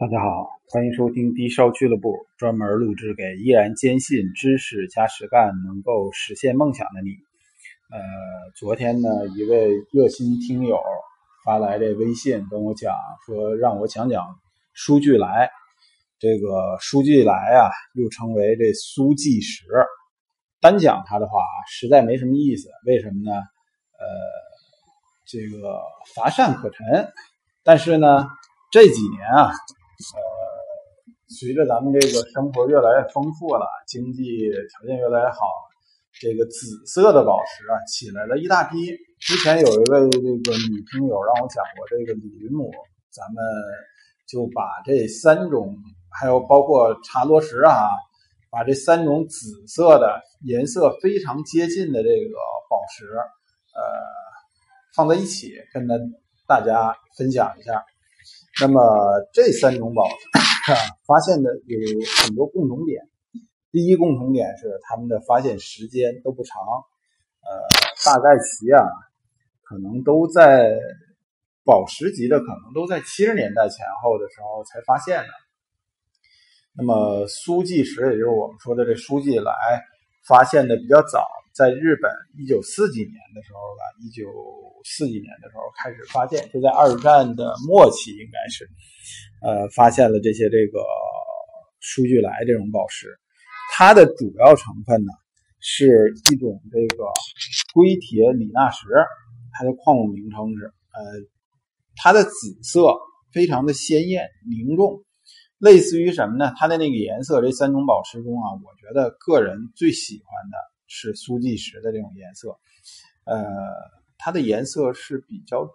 大家好，欢迎收听低烧俱乐部，专门录制给依然坚信知识加实干能够实现梦想的你。呃，昨天呢，一位热心听友发来的微信跟我讲说，让我讲讲书俱来。这个书俱来啊，又称为这苏纪实，单讲他的话啊实在没什么意思。为什么呢？呃，这个乏善可陈。但是呢，这几年啊。呃，随着咱们这个生活越来越丰富了，经济条件越来越好，这个紫色的宝石啊起来了一大批。之前有一位这个女听友让我讲过这个李云母，咱们就把这三种，还有包括茶罗石啊，把这三种紫色的颜色非常接近的这个宝石，呃，放在一起跟大大家分享一下。那么这三种宝石发现的有很多共同点。第一共同点是它们的发现时间都不长，呃，大概其啊，可能都在宝石级的，可能都在七十年代前后的时候才发现的。那么苏纪时，也就是我们说的这苏纪来，发现的比较早。在日本，一九四几年的时候吧，一九四几年的时候开始发现，就在二战的末期，应该是，呃，发现了这些这个舒巨来这种宝石。它的主要成分呢，是一种这个硅铁锂钠石，它的矿物名称是，呃，它的紫色非常的鲜艳凝重，类似于什么呢？它的那个颜色，这三种宝石中啊，我觉得个人最喜欢的。是苏纪时的这种颜色，呃，它的颜色是比较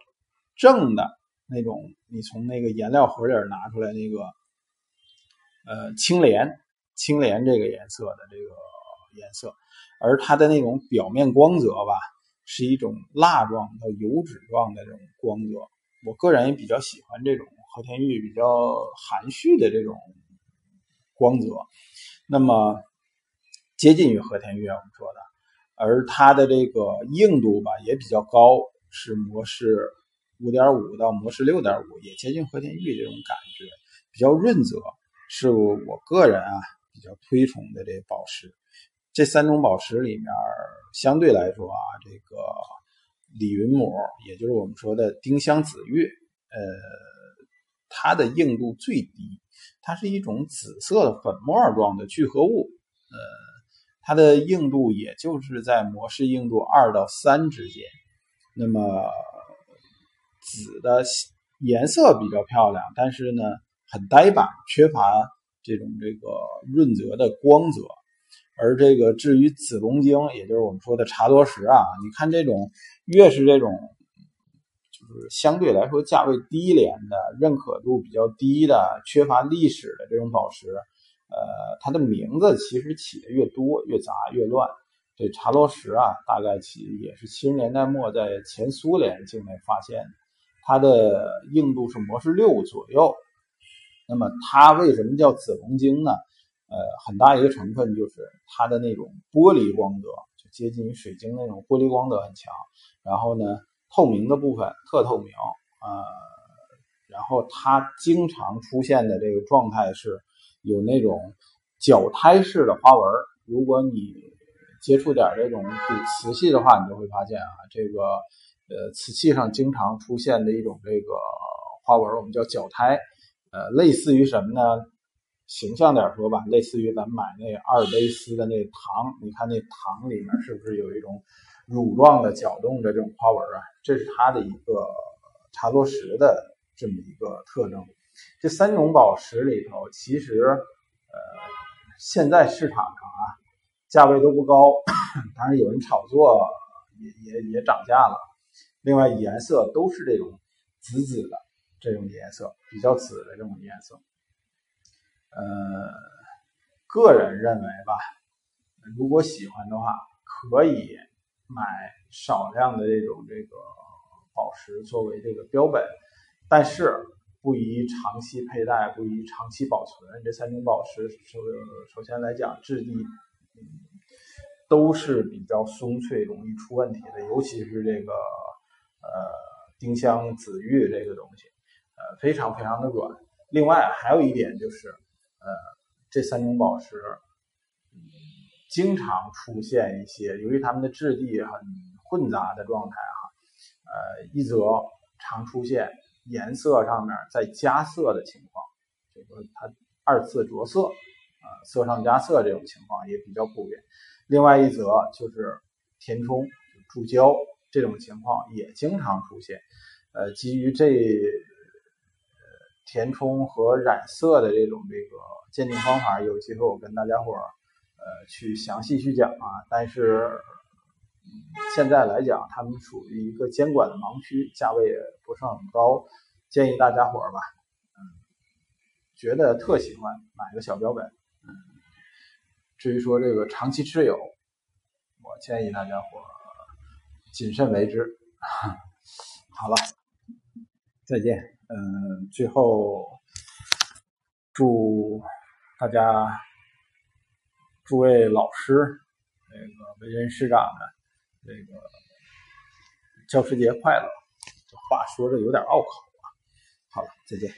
正的那种。你从那个颜料盒里拿出来那个，呃，青莲，青莲这个颜色的这个颜色，而它的那种表面光泽吧，是一种蜡状到油脂状的这种光泽。我个人也比较喜欢这种和田玉比较含蓄的这种光泽。那么。接近于和田玉啊，我们说的，而它的这个硬度吧也比较高，是模式五点五到模式六点五，也接近和田玉这种感觉，比较润泽，是我个人啊比较推崇的这宝石。这三种宝石里面，相对来说啊，这个李云母，也就是我们说的丁香紫玉，呃，它的硬度最低，它是一种紫色的粉末状的聚合物，呃。它的硬度也就是在模式硬度二到三之间，那么紫的颜色比较漂亮，但是呢很呆板，缺乏这种这个润泽的光泽。而这个至于紫龙晶，也就是我们说的茶多石啊，你看这种越是这种就是相对来说价位低廉的、认可度比较低的、缺乏历史的这种宝石。呃，它的名字其实起的越多越杂越乱。这茶罗石啊，大概起也是七十年代末在前苏联境内发现的。它的硬度是模式六左右。那么它为什么叫紫龙晶呢？呃，很大一个成分就是它的那种玻璃光泽，就接近于水晶那种玻璃光泽很强。然后呢，透明的部分特透明啊。然后它经常出现的这个状态是。有那种绞胎式的花纹，如果你接触点这种古瓷器的话，你就会发现啊，这个呃瓷器上经常出现的一种这个花纹，我们叫绞胎，呃，类似于什么呢？形象点说吧，类似于咱买那阿尔卑斯的那糖，你看那糖里面是不是有一种乳状的搅动的这种花纹啊？这是它的一个茶多石的这么一个特征。这三种宝石里头，其实，呃，现在市场上啊，价位都不高，当然有人炒作，也也也涨价了。另外，颜色都是这种紫紫的这种颜色，比较紫的这种颜色。呃，个人认为吧，如果喜欢的话，可以买少量的这种这个宝石作为这个标本，但是。不宜长期佩戴，不宜长期保存。这三种宝石，首首先来讲，质地都是比较松脆，容易出问题的。尤其是这个呃丁香紫玉这个东西，呃非常非常的软。另外还有一点就是，呃，这三种宝石经常出现一些，由于它们的质地很混杂的状态哈，呃，一则常出现颜色上面再加色的情况，这个它二次着色，啊，色上加色这种情况也比较普遍。另外一则就是填充、注胶这种情况也经常出现。呃，基于这填充和染色的这种这个鉴定方法，有机会我跟大家伙儿呃去详细去讲啊。但是现在来讲，他们属于一个监管的盲区，价位也不是很高，建议大家伙儿吧，嗯，觉得特喜欢买个小标本，至于说这个长期持有，我建议大家伙儿谨慎为之。好了。再见，嗯，最后祝大家诸位老师，那个为人师长的那个教师节快乐。这话说的有点拗口啊。好了，再见。